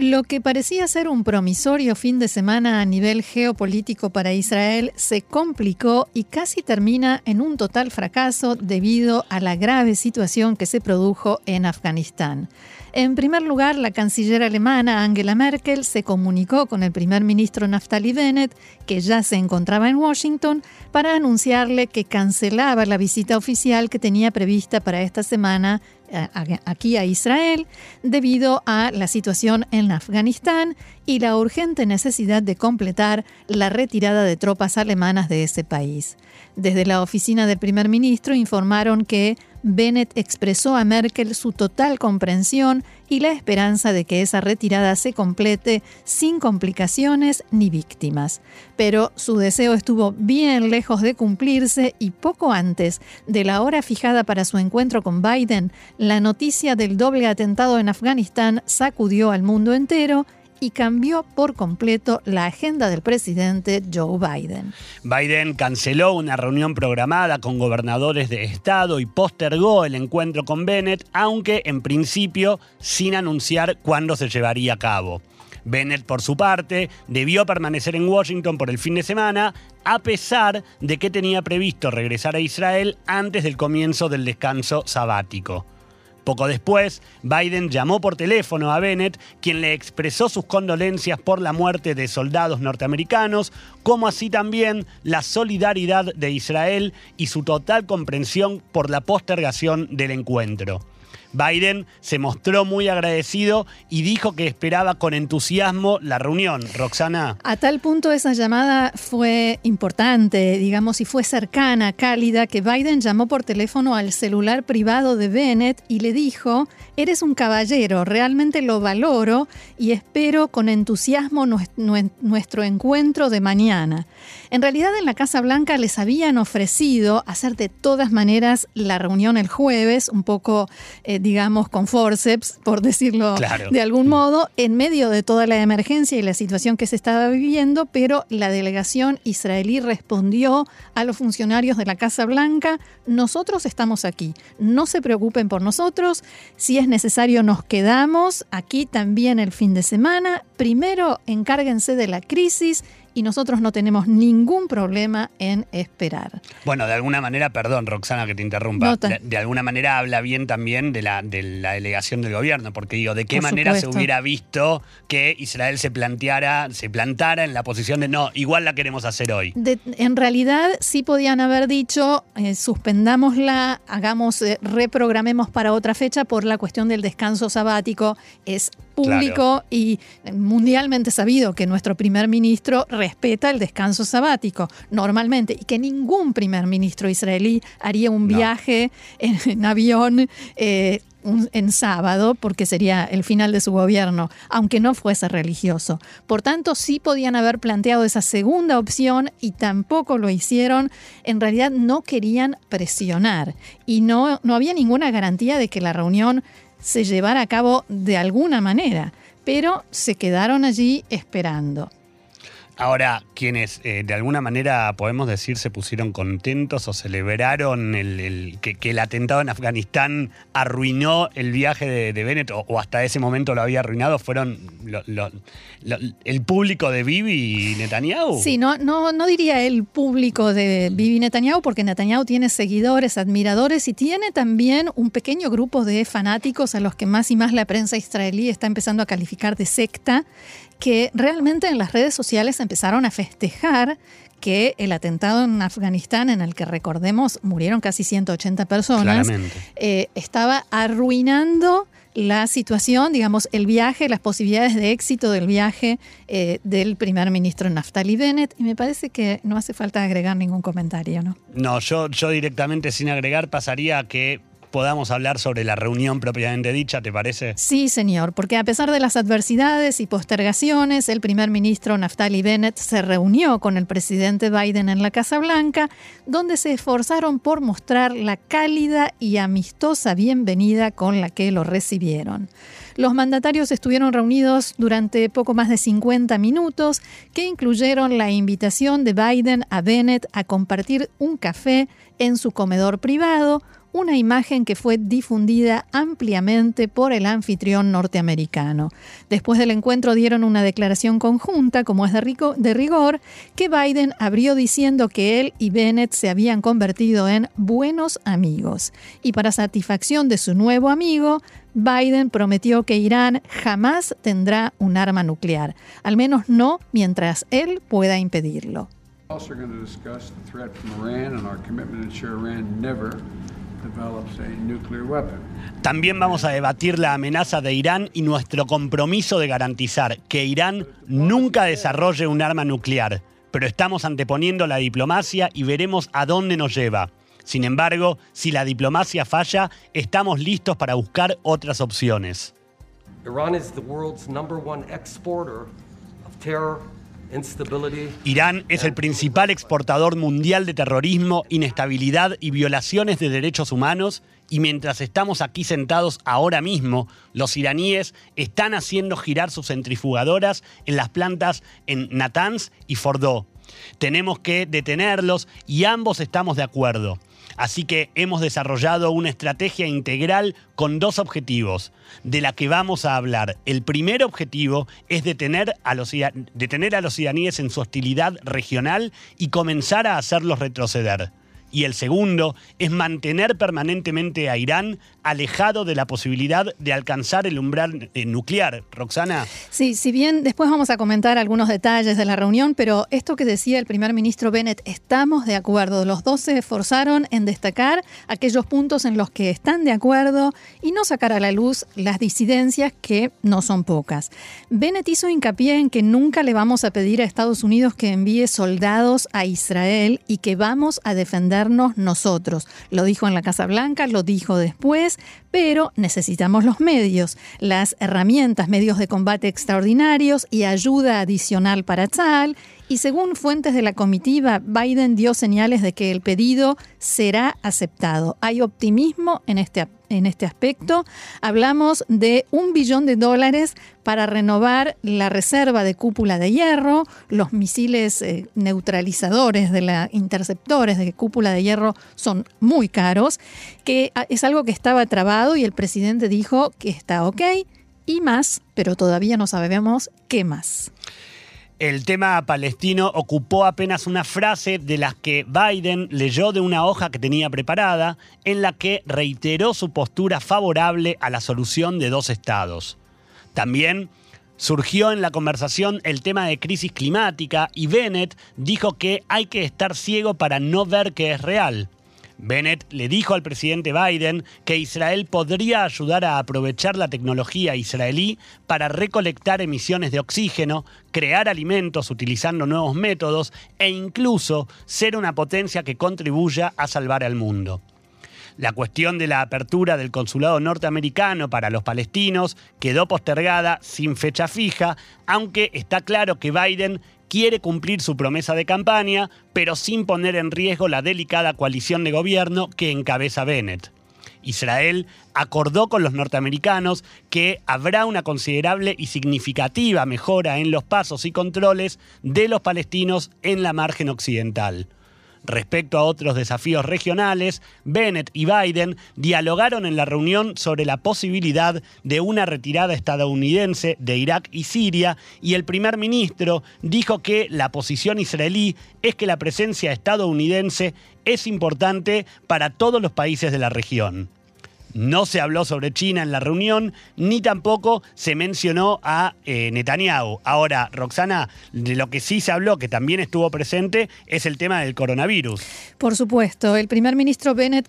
Lo que parecía ser un promisorio fin de semana a nivel geopolítico para Israel se complicó y casi termina en un total fracaso debido a la grave situación que se produjo en Afganistán. En primer lugar, la canciller alemana Angela Merkel se comunicó con el primer ministro Naftali Bennett, que ya se encontraba en Washington, para anunciarle que cancelaba la visita oficial que tenía prevista para esta semana aquí a Israel debido a la situación en Afganistán y la urgente necesidad de completar la retirada de tropas alemanas de ese país. Desde la oficina del primer ministro informaron que Bennett expresó a Merkel su total comprensión y la esperanza de que esa retirada se complete sin complicaciones ni víctimas. Pero su deseo estuvo bien lejos de cumplirse y poco antes de la hora fijada para su encuentro con Biden, la noticia del doble atentado en Afganistán sacudió al mundo entero y cambió por completo la agenda del presidente Joe Biden. Biden canceló una reunión programada con gobernadores de estado y postergó el encuentro con Bennett, aunque en principio sin anunciar cuándo se llevaría a cabo. Bennett, por su parte, debió permanecer en Washington por el fin de semana, a pesar de que tenía previsto regresar a Israel antes del comienzo del descanso sabático. Poco después, Biden llamó por teléfono a Bennett, quien le expresó sus condolencias por la muerte de soldados norteamericanos, como así también la solidaridad de Israel y su total comprensión por la postergación del encuentro. Biden se mostró muy agradecido y dijo que esperaba con entusiasmo la reunión. Roxana. A tal punto esa llamada fue importante, digamos, y fue cercana, cálida, que Biden llamó por teléfono al celular privado de Bennett y le dijo, eres un caballero, realmente lo valoro y espero con entusiasmo nuestro encuentro de mañana. En realidad en la Casa Blanca les habían ofrecido hacer de todas maneras la reunión el jueves, un poco... Eh, digamos, con forceps, por decirlo de algún modo, en medio de toda la emergencia y la situación que se estaba viviendo, pero la delegación israelí respondió a los funcionarios de la Casa Blanca, nosotros estamos aquí, no se preocupen por nosotros, si es necesario nos quedamos aquí también el fin de semana, primero encárguense de la crisis y nosotros no tenemos ningún problema en esperar. Bueno, de alguna manera, perdón, Roxana, que te interrumpa, de, alguna manera habla bien también de la, de la delegación del gobierno, porque digo, ¿de qué manera se hubiera visto que Israel se planteara, se plantara en la posición de no, igual la queremos hacer hoy? en realidad sí podían haber dicho, eh, suspendámosla, hagamos, eh, reprogramemos para otra fecha por la cuestión del descanso sabático. Es público y mundialmente sabido que nuestro primer ministro respeta el descanso sabático normalmente y que ningún primer ministro israelí haría un viaje en, avión. Eh, en sábado, porque sería el final de su gobierno, aunque no fuese religioso. Por tanto, sí podían haber planteado esa segunda opción y tampoco lo hicieron. En realidad no querían presionar y no, no había ninguna garantía de que la reunión se llevara a cabo de alguna manera, pero se quedaron allí esperando. Ahora, quienes eh, de alguna manera podemos decir se pusieron contentos o celebraron el, que, el atentado en Afganistán arruinó el viaje de, Bennett o, hasta ese momento lo había arruinado fueron el público de Bibi y Netanyahu. Sí, no, no, no diría el público de Bibi Netanyahu porque Netanyahu tiene seguidores, admiradores y tiene también un pequeño grupo de fanáticos a los que más y más la prensa israelí está empezando a calificar de secta que realmente en las redes sociales empezaron a festejar que el atentado en Afganistán, en el que recordemos murieron casi 180 personas, eh, estaba arruinando la situación, digamos, el viaje, las posibilidades de éxito del viaje eh, del primer ministro Naftali Bennett. Y me parece que no hace falta agregar ningún comentario, ¿no? No, yo, yo directamente sin agregar pasaría a que podamos hablar sobre la reunión propiamente dicha, ¿te parece? Sí, señor, porque a pesar de las adversidades y postergaciones, el primer ministro Naftali Bennett se reunió con el presidente Biden en la Casa Blanca, donde se esforzaron por mostrar la cálida y amistosa bienvenida con la que lo recibieron. Los mandatarios estuvieron reunidos durante poco más de 50 minutos, que incluyeron la invitación de Biden a Bennett a compartir un café en su comedor privado, una imagen que fue difundida ampliamente por el anfitrión norteamericano. Después del encuentro dieron una declaración conjunta, como es de, rigor, que Biden abrió diciendo que él y Bennett se habían convertido en buenos amigos. Y para satisfacción de su nuevo amigo, Biden prometió que Irán jamás tendrá un arma nuclear, al menos no mientras él pueda impedirlo. También vamos a debatir la amenaza de Irán y nuestro compromiso de garantizar que Irán nunca desarrolle un arma nuclear, pero estamos anteponiendo la diplomacia y veremos a dónde nos lleva. Sin embargo, si la diplomacia falla, estamos listos para buscar otras opciones. Irán es the world's number one exporter of terror Irán es el principal exportador mundial de terrorismo, inestabilidad y violaciones de derechos humanos y mientras estamos aquí sentados ahora mismo, los iraníes están haciendo girar sus centrifugadoras en las plantas en Natanz y Fordo. Tenemos que detenerlos y ambos estamos de acuerdo. Así que hemos desarrollado una estrategia integral con dos objetivos, de la que vamos a hablar. El primer objetivo es detener a los, iraníes en su hostilidad regional y comenzar a hacerlos retroceder y el segundo es mantener permanentemente a Irán alejado de la posibilidad de alcanzar el umbral eh, nuclear. Roxana. Sí, si bien después vamos a comentar algunos detalles de la reunión, pero esto que decía el primer ministro Bennett, estamos de acuerdo. Los dos se esforzaron en destacar aquellos puntos en los que están de acuerdo y no sacar a la luz las disidencias que no son pocas. Bennett hizo hincapié en que nunca le vamos a pedir a Estados Unidos que envíe soldados a Israel y que vamos a defender nosotros. Lo dijo en la Casa Blanca, lo dijo después, pero necesitamos los medios, las herramientas, medios de combate extraordinarios y ayuda adicional para tal. Y según fuentes de la comitiva, Biden dio señales de que el pedido será aceptado. Hay optimismo en este en este aspecto. Hablamos de un billón de dólares para renovar la reserva de cúpula de hierro, los misiles eh, neutralizadores de la interceptores de cúpula de hierro son muy caros, que ah, es algo que estaba trabado y el presidente dijo que está ok y más, pero todavía no sabemos qué más el tema palestino ocupó apenas una frase de las que Biden leyó de una hoja que tenía preparada, en la que reiteró su postura favorable a la solución de dos estados. También surgió en la conversación el tema de crisis climática y Bennett dijo que hay que estar ciego para no ver que es real. Bennett le dijo al presidente Biden que Israel podría ayudar a aprovechar la tecnología israelí para recolectar emisiones de oxígeno, crear alimentos utilizando nuevos métodos e incluso ser una potencia que contribuya a salvar al mundo. La cuestión de la apertura del consulado norteamericano para los palestinos quedó postergada sin fecha fija, aunque está claro que Biden quiere cumplir su promesa de campaña, pero sin poner en riesgo la delicada coalición de gobierno que encabeza Bennett. Israel acordó con los norteamericanos que habrá una considerable y significativa mejora en los pasos y controles de los palestinos en la margen occidental. Respecto a otros desafíos regionales, Bennett y Biden dialogaron en la reunión sobre la posibilidad de una retirada estadounidense de Irak y Siria y el primer ministro dijo que la posición israelí es que la presencia estadounidense es importante para todos los países de la región. No se habló sobre China en la reunión, ni tampoco se mencionó a eh, Netanyahu. Ahora, Roxana, de lo que sí se habló, que también estuvo presente, es el tema del coronavirus. Por supuesto, el primer ministro Bennett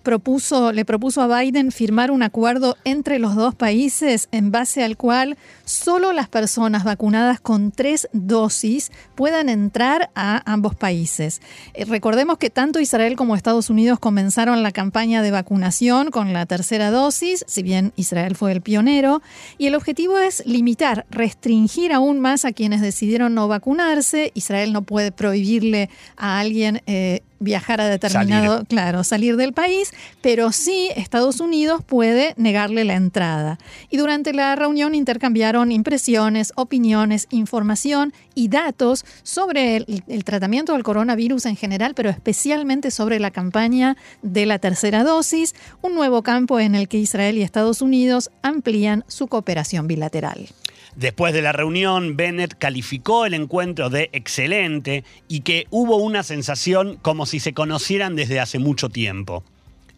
le propuso a Biden firmar un acuerdo entre los dos países en base al cual solo las personas vacunadas con tres dosis puedan entrar a ambos países. Eh, recordemos que tanto Israel como Estados Unidos comenzaron la campaña de vacunación con la tercera dosis, si bien Israel fue el pionero, y el objetivo es limitar, restringir aún más a quienes decidieron no vacunarse. Israel no puede prohibirle a alguien eh, viajar a determinado, claro, salir del país, pero sí Estados Unidos puede negarle la entrada. Y durante la reunión intercambiaron impresiones, opiniones, información y datos sobre el, el tratamiento del coronavirus en general, pero especialmente sobre la campaña de la tercera dosis, un nuevo campo en el que Israel y Estados Unidos amplían su cooperación bilateral. Después de la reunión, Bennett calificó el encuentro de excelente y que hubo una sensación como si se conocieran desde hace mucho tiempo.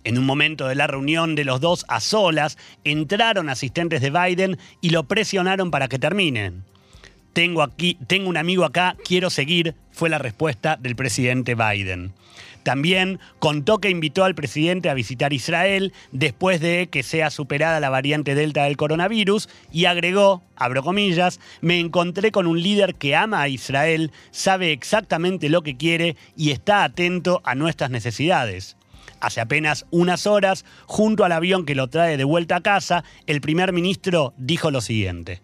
En un momento de la reunión de los dos a solas, entraron asistentes de Biden y lo presionaron para que terminen. Tengo aquí, tengo un amigo acá, quiero seguir, fue la respuesta del presidente Biden. También contó que invitó al presidente a visitar Israel después de que sea superada la variante Delta del coronavirus y agregó, abro comillas, me encontré con un líder que ama a Israel, sabe exactamente lo que quiere y está atento a nuestras necesidades. Hace apenas unas horas, junto al avión que lo trae de vuelta a casa, el primer ministro dijo lo siguiente.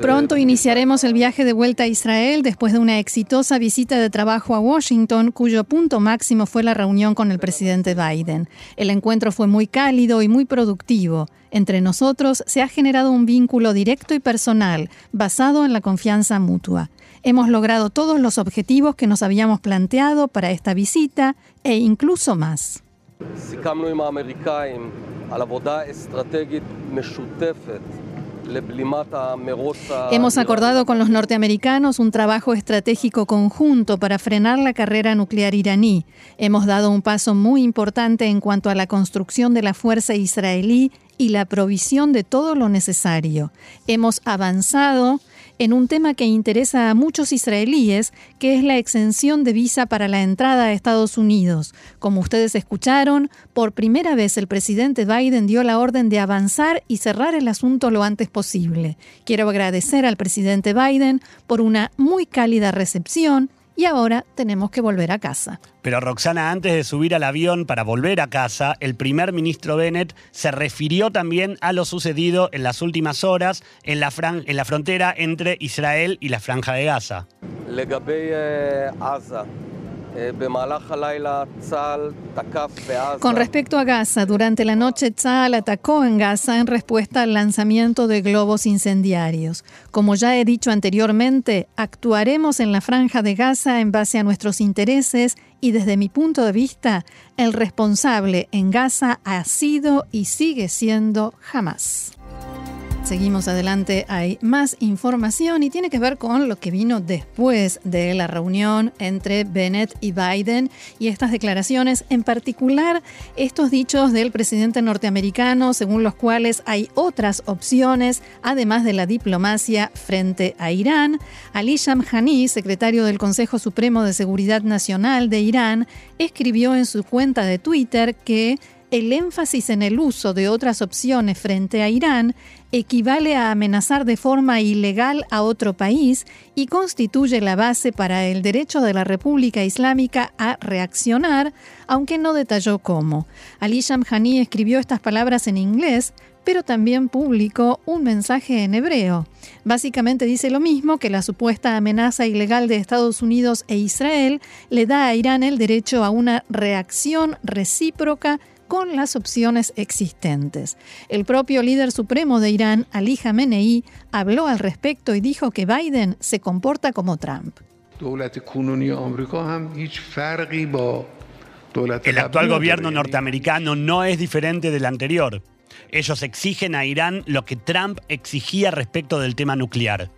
Pronto iniciaremos el viaje de vuelta a Israel después de una exitosa visita de trabajo a Washington, cuyo punto máximo fue la reunión con el presidente Biden. El encuentro fue muy cálido y muy productivo. Entre nosotros se ha generado un vínculo directo y personal, basado en la confianza mutua. Hemos logrado todos los objetivos que nos habíamos planteado para esta visita e incluso más. Hemos acordado con los norteamericanos un trabajo estratégico conjunto para frenar la carrera nuclear iraní. Hemos dado un paso muy importante en cuanto a la construcción de la fuerza israelí y la provisión de todo lo necesario. Hemos avanzado en un tema que interesa a muchos israelíes, que es la exención de visa para la entrada a Estados Unidos. Como ustedes escucharon, por primera vez el presidente Biden dio la orden de avanzar y cerrar el asunto lo antes posible. Quiero agradecer al presidente Biden por una muy cálida recepción y ahora tenemos que volver a casa. Pero Roxana, antes de subir al avión para volver a casa, el primer ministro Bennett se refirió también a lo sucedido en las últimas horas en la, en la frontera entre Israel y la franja de Gaza. Con respecto a Gaza, durante la noche Tzal atacó en Gaza en respuesta al lanzamiento de globos incendiarios. Como ya he dicho anteriormente, actuaremos en la franja de Gaza en base a nuestros intereses y desde mi punto de vista, el responsable en Gaza ha sido y sigue siendo Hamas. Seguimos adelante, hay más información y tiene que ver con lo que vino después de la reunión entre Bennett y Biden y estas declaraciones, en particular estos dichos del presidente norteamericano según los cuales hay otras opciones además de la diplomacia frente a Irán. Ali Shamkhani, secretario del Consejo Supremo de Seguridad Nacional de Irán, escribió en su cuenta de Twitter que el énfasis en el uso de otras opciones frente a Irán equivale a amenazar de forma ilegal a otro país y constituye la base para el derecho de la República Islámica a reaccionar, aunque no detalló cómo. Ali Shamkhani escribió estas palabras en inglés, pero también publicó un mensaje en hebreo. Básicamente dice lo mismo que la supuesta amenaza ilegal de Estados Unidos e Israel le da a Irán el derecho a una reacción recíproca con las opciones existentes. El propio líder supremo de Irán, Ali Khamenei, habló al respecto y dijo que Biden se comporta como Trump. El actual gobierno norteamericano no es diferente del anterior. Ellos exigen a Irán lo que Trump exigía respecto del tema nuclear.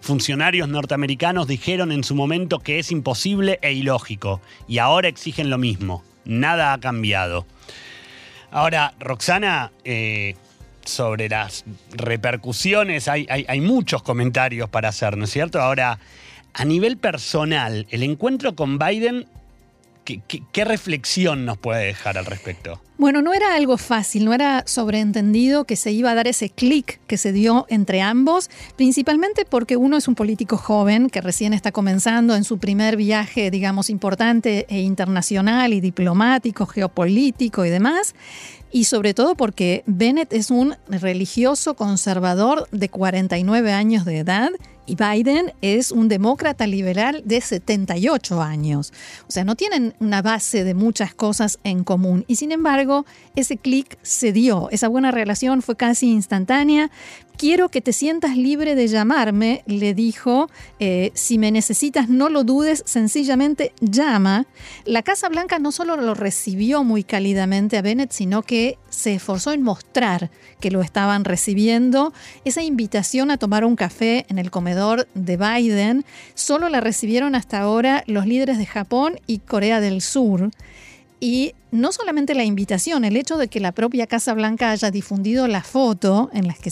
Funcionarios norteamericanos dijeron en su momento que es imposible e ilógico, y ahora exigen lo mismo. Nada ha cambiado. Ahora, Roxana, eh, sobre las repercusiones, hay, muchos comentarios para hacer, ¿no es cierto? Ahora, a nivel personal, el encuentro con Biden, ¿qué, reflexión nos puede dejar al respecto? Bueno, no era algo fácil, no era sobreentendido que se iba a dar ese clic que se dio entre ambos, principalmente porque uno es un político joven que recién está comenzando en su primer viaje, digamos, importante e internacional y diplomático, geopolítico y demás, y sobre todo porque Bennett es un religioso conservador de 49 años de edad y Biden es un demócrata liberal de 78 años. O sea, no tienen una base de muchas cosas en común. Y sin embargo, ese clic se dio. Esa buena relación fue casi instantánea. Quiero que te sientas libre de llamarme, le dijo. Eh, si me necesitas, no lo dudes, sencillamente llama. La Casa Blanca no solo lo recibió muy cálidamente a Bennett, sino que se esforzó en mostrar que lo estaban recibiendo. Esa invitación a tomar un café en el comedor de Biden solo la recibieron hasta ahora los líderes de Japón y Corea del Sur. Y no solamente la invitación, el hecho de que la propia Casa Blanca haya difundido la foto en la, que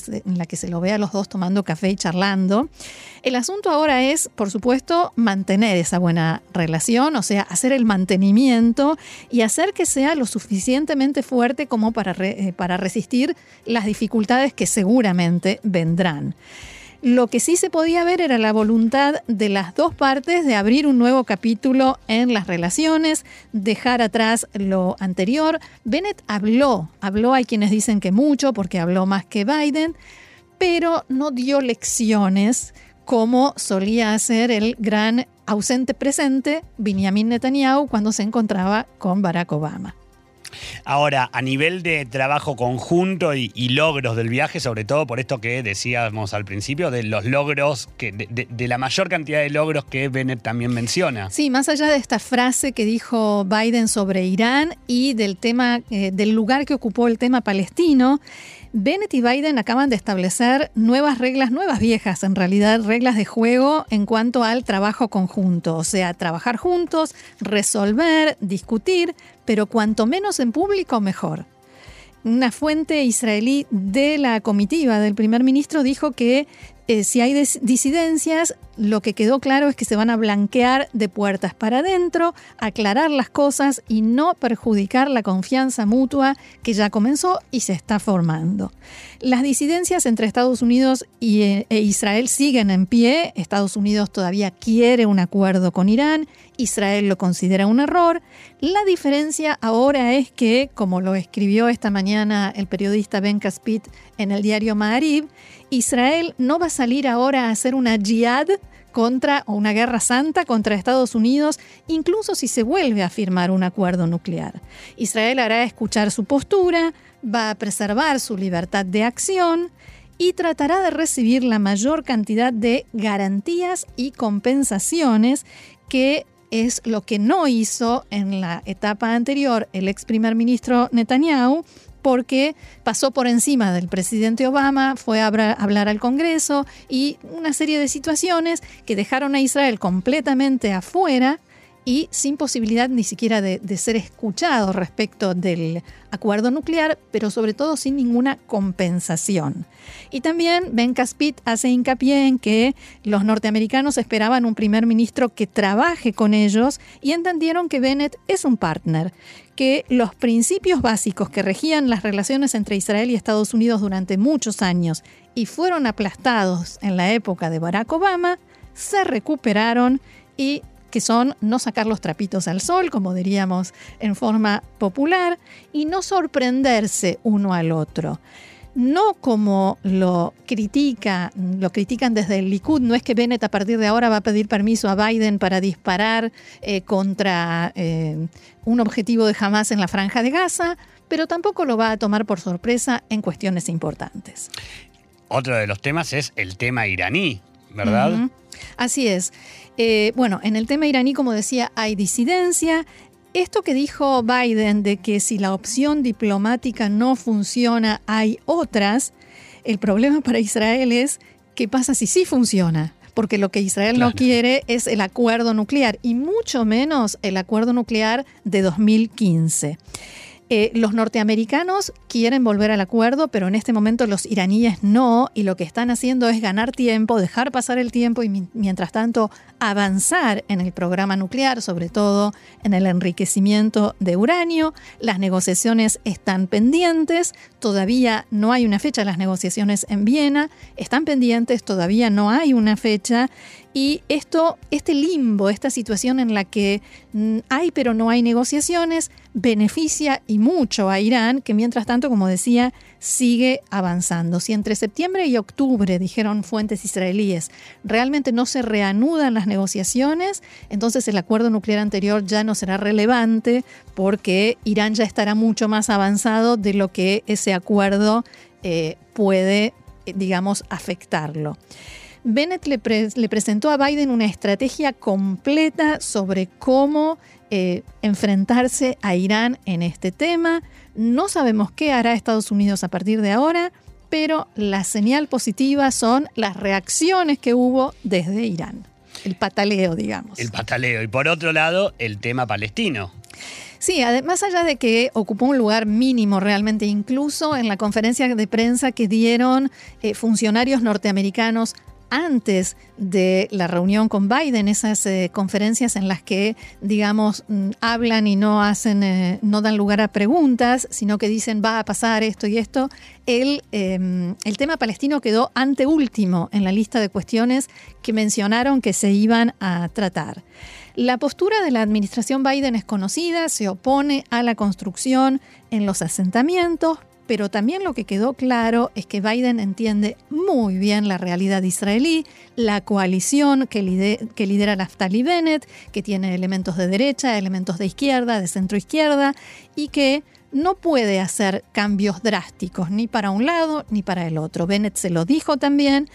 se, lo ve a los dos tomando café y charlando. El asunto ahora es, por supuesto, mantener esa buena relación, o sea, hacer el mantenimiento y hacer que sea lo suficientemente fuerte como para, eh, para resistir las dificultades que seguramente vendrán. Lo que sí se podía ver era la voluntad de las dos partes de abrir un nuevo capítulo en las relaciones, dejar atrás lo anterior. Bennett habló, habló, hay quienes dicen que mucho porque habló más que Biden, pero no dio lecciones como solía hacer el gran ausente presente Benjamin Netanyahu cuando se encontraba con Barack Obama. Ahora, a nivel de trabajo conjunto y, logros del viaje, sobre todo por esto que decíamos al principio, de los logros, que, de, la mayor cantidad de logros que Bennett también menciona. Sí, más allá de esta frase que dijo Biden sobre Irán y del tema, eh, del lugar que ocupó el tema palestino, Bennett y Biden acaban de establecer nuevas reglas, nuevas viejas en realidad, reglas de juego en cuanto al trabajo conjunto, o sea, trabajar juntos, resolver, discutir, pero cuanto menos en público, mejor. Una fuente israelí de la comitiva del primer ministro dijo que eh, si hay disidencias, lo que quedó claro es que se van a blanquear de puertas para adentro, aclarar las cosas y no perjudicar la confianza mutua que ya comenzó y se está formando. Las disidencias entre Estados Unidos y, eh, e Israel siguen en pie. Estados Unidos todavía quiere un acuerdo con Irán, Israel lo considera un error. La diferencia ahora es que, como lo escribió esta mañana el periodista Ben Caspit en el diario Ma'arib, Israel no va a salir ahora a hacer una jihad contra o una guerra santa contra Estados Unidos, incluso si se vuelve a firmar un acuerdo nuclear. Israel hará escuchar su postura, va a preservar su libertad de acción y tratará de recibir la mayor cantidad de garantías y compensaciones que es lo que no hizo en la etapa anterior el ex primer ministro Netanyahu, porque pasó por encima del presidente Obama, fue a hablar al Congreso y una serie de situaciones que dejaron a Israel completamente afuera y sin posibilidad ni siquiera de, ser escuchado respecto del acuerdo nuclear, pero sobre todo sin ninguna compensación. Y también Ben Caspit hace hincapié en que los norteamericanos esperaban un primer ministro que trabaje con ellos y entendieron que Bennett es un partner, que los principios básicos que regían las relaciones entre Israel y Estados Unidos durante muchos años y fueron aplastados en la época de Barack Obama, se recuperaron y que son no sacar los trapitos al sol, como diríamos en forma popular, y no sorprenderse uno al otro. No como lo critica, lo critican desde el Likud, no es que Bennett a partir de ahora va a pedir permiso a Biden para disparar eh, contra eh, un objetivo de Hamas en la franja de Gaza, pero tampoco lo va a tomar por sorpresa en cuestiones importantes. Otro de los temas es el tema iraní, ¿verdad? Así es. Eh, bueno, en el tema iraní, como decía, hay disidencia. Esto que dijo Biden de que si la opción diplomática no funciona, hay otras, el problema para Israel es qué pasa si sí funciona. Porque lo que Israel no quiere es el acuerdo nuclear y mucho menos el acuerdo nuclear de 2015. Eh, los norteamericanos quieren volver al acuerdo, pero en este momento los iraníes no, y lo que están haciendo es ganar tiempo, dejar pasar el tiempo y mientras tanto avanzar en el programa nuclear, sobre todo en el enriquecimiento de uranio. Las negociaciones están pendientes, todavía no hay una fecha, las negociaciones en Viena están pendientes, todavía no hay una fecha y esto, este limbo, esta situación en la que mm, hay pero no hay negociaciones, beneficia y mucho a Irán, que mientras tanto, como decía, sigue avanzando. Si entre septiembre y octubre, dijeron fuentes israelíes, realmente no se reanudan las negociaciones, entonces el acuerdo nuclear anterior ya no será relevante porque Irán ya estará mucho más avanzado de lo que ese acuerdo eh, puede, eh, digamos, afectarlo. Bennett le, presentó a Biden una estrategia completa sobre cómo eh, enfrentarse a Irán en este tema. No sabemos qué hará Estados Unidos a partir de ahora, pero la señal positiva son las reacciones que hubo desde Irán. El pataleo, digamos. El pataleo. Y por otro lado, el tema palestino. Sí, más allá de que ocupó un lugar mínimo realmente, incluso en la conferencia de prensa que dieron eh, funcionarios norteamericanos antes de la reunión con Biden, esas eh, conferencias en las que, digamos, mm, hablan y no hacen, eh, no dan lugar a preguntas, sino que dicen va a pasar esto y esto, el, em, el tema palestino quedó anteúltimo en la lista de cuestiones que mencionaron que se iban a tratar. La postura de la administración Biden es conocida, se opone a la construcción en los asentamientos, pero también lo que quedó claro es que Biden entiende muy bien la realidad israelí, la coalición que, lidera, Naftali Bennett, que tiene elementos de derecha, elementos de izquierda, de centro izquierda, y que no puede hacer cambios drásticos ni para un lado ni para el otro. Bennett se lo dijo también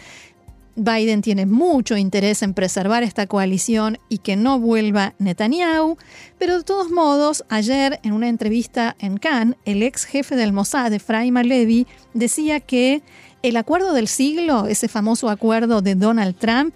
Biden tiene mucho interés en preservar esta coalición y que no vuelva Netanyahu, pero de todos modos, ayer en una entrevista en Cannes, el ex jefe del Mossad, Efraim Alevi, decía que el acuerdo del siglo, ese famoso acuerdo de Donald Trump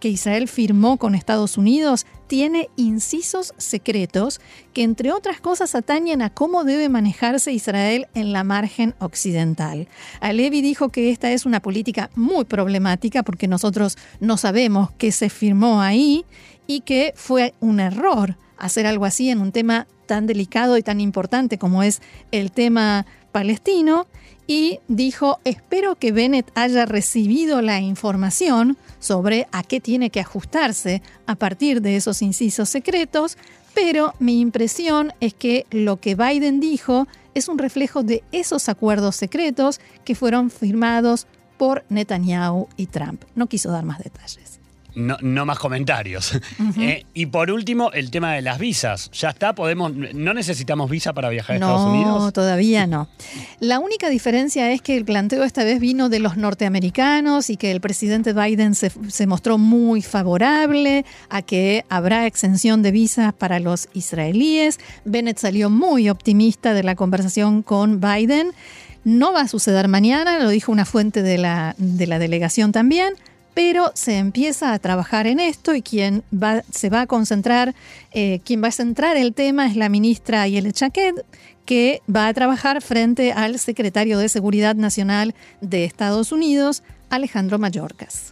que Israel firmó con Estados Unidos, tiene incisos secretos que entre otras cosas atañen a cómo debe manejarse Israel en la margen occidental. Alevi dijo que esta es una política muy problemática porque nosotros no sabemos qué se firmó ahí y que fue un error hacer algo así en un tema tan delicado y tan importante como es el tema palestino y dijo, espero que Bennett haya recibido la información sobre a qué tiene que ajustarse a partir de esos incisos secretos, pero mi impresión es que lo que Biden dijo es un reflejo de esos acuerdos secretos que fueron firmados por Netanyahu y Trump. No quiso dar más detalles. No, más comentarios. Eh, y por último, el tema de las visas. Ya está, podemos, no necesitamos visa para viajar a Estados Unidos. No, todavía no. La única diferencia es que el planteo esta vez vino de los norteamericanos y que el presidente Biden se, se mostró muy favorable a que habrá exención de visas para los israelíes. Bennett salió muy optimista de la conversación con Biden. No va a suceder mañana, lo dijo una fuente de la, de la delegación también pero se empieza a trabajar en esto y quien va, se va a concentrar, eh, quien va a centrar el tema es la ministra Yele Chaquet, que va a trabajar frente al secretario de Seguridad Nacional de Estados Unidos, Alejandro Mayorkas.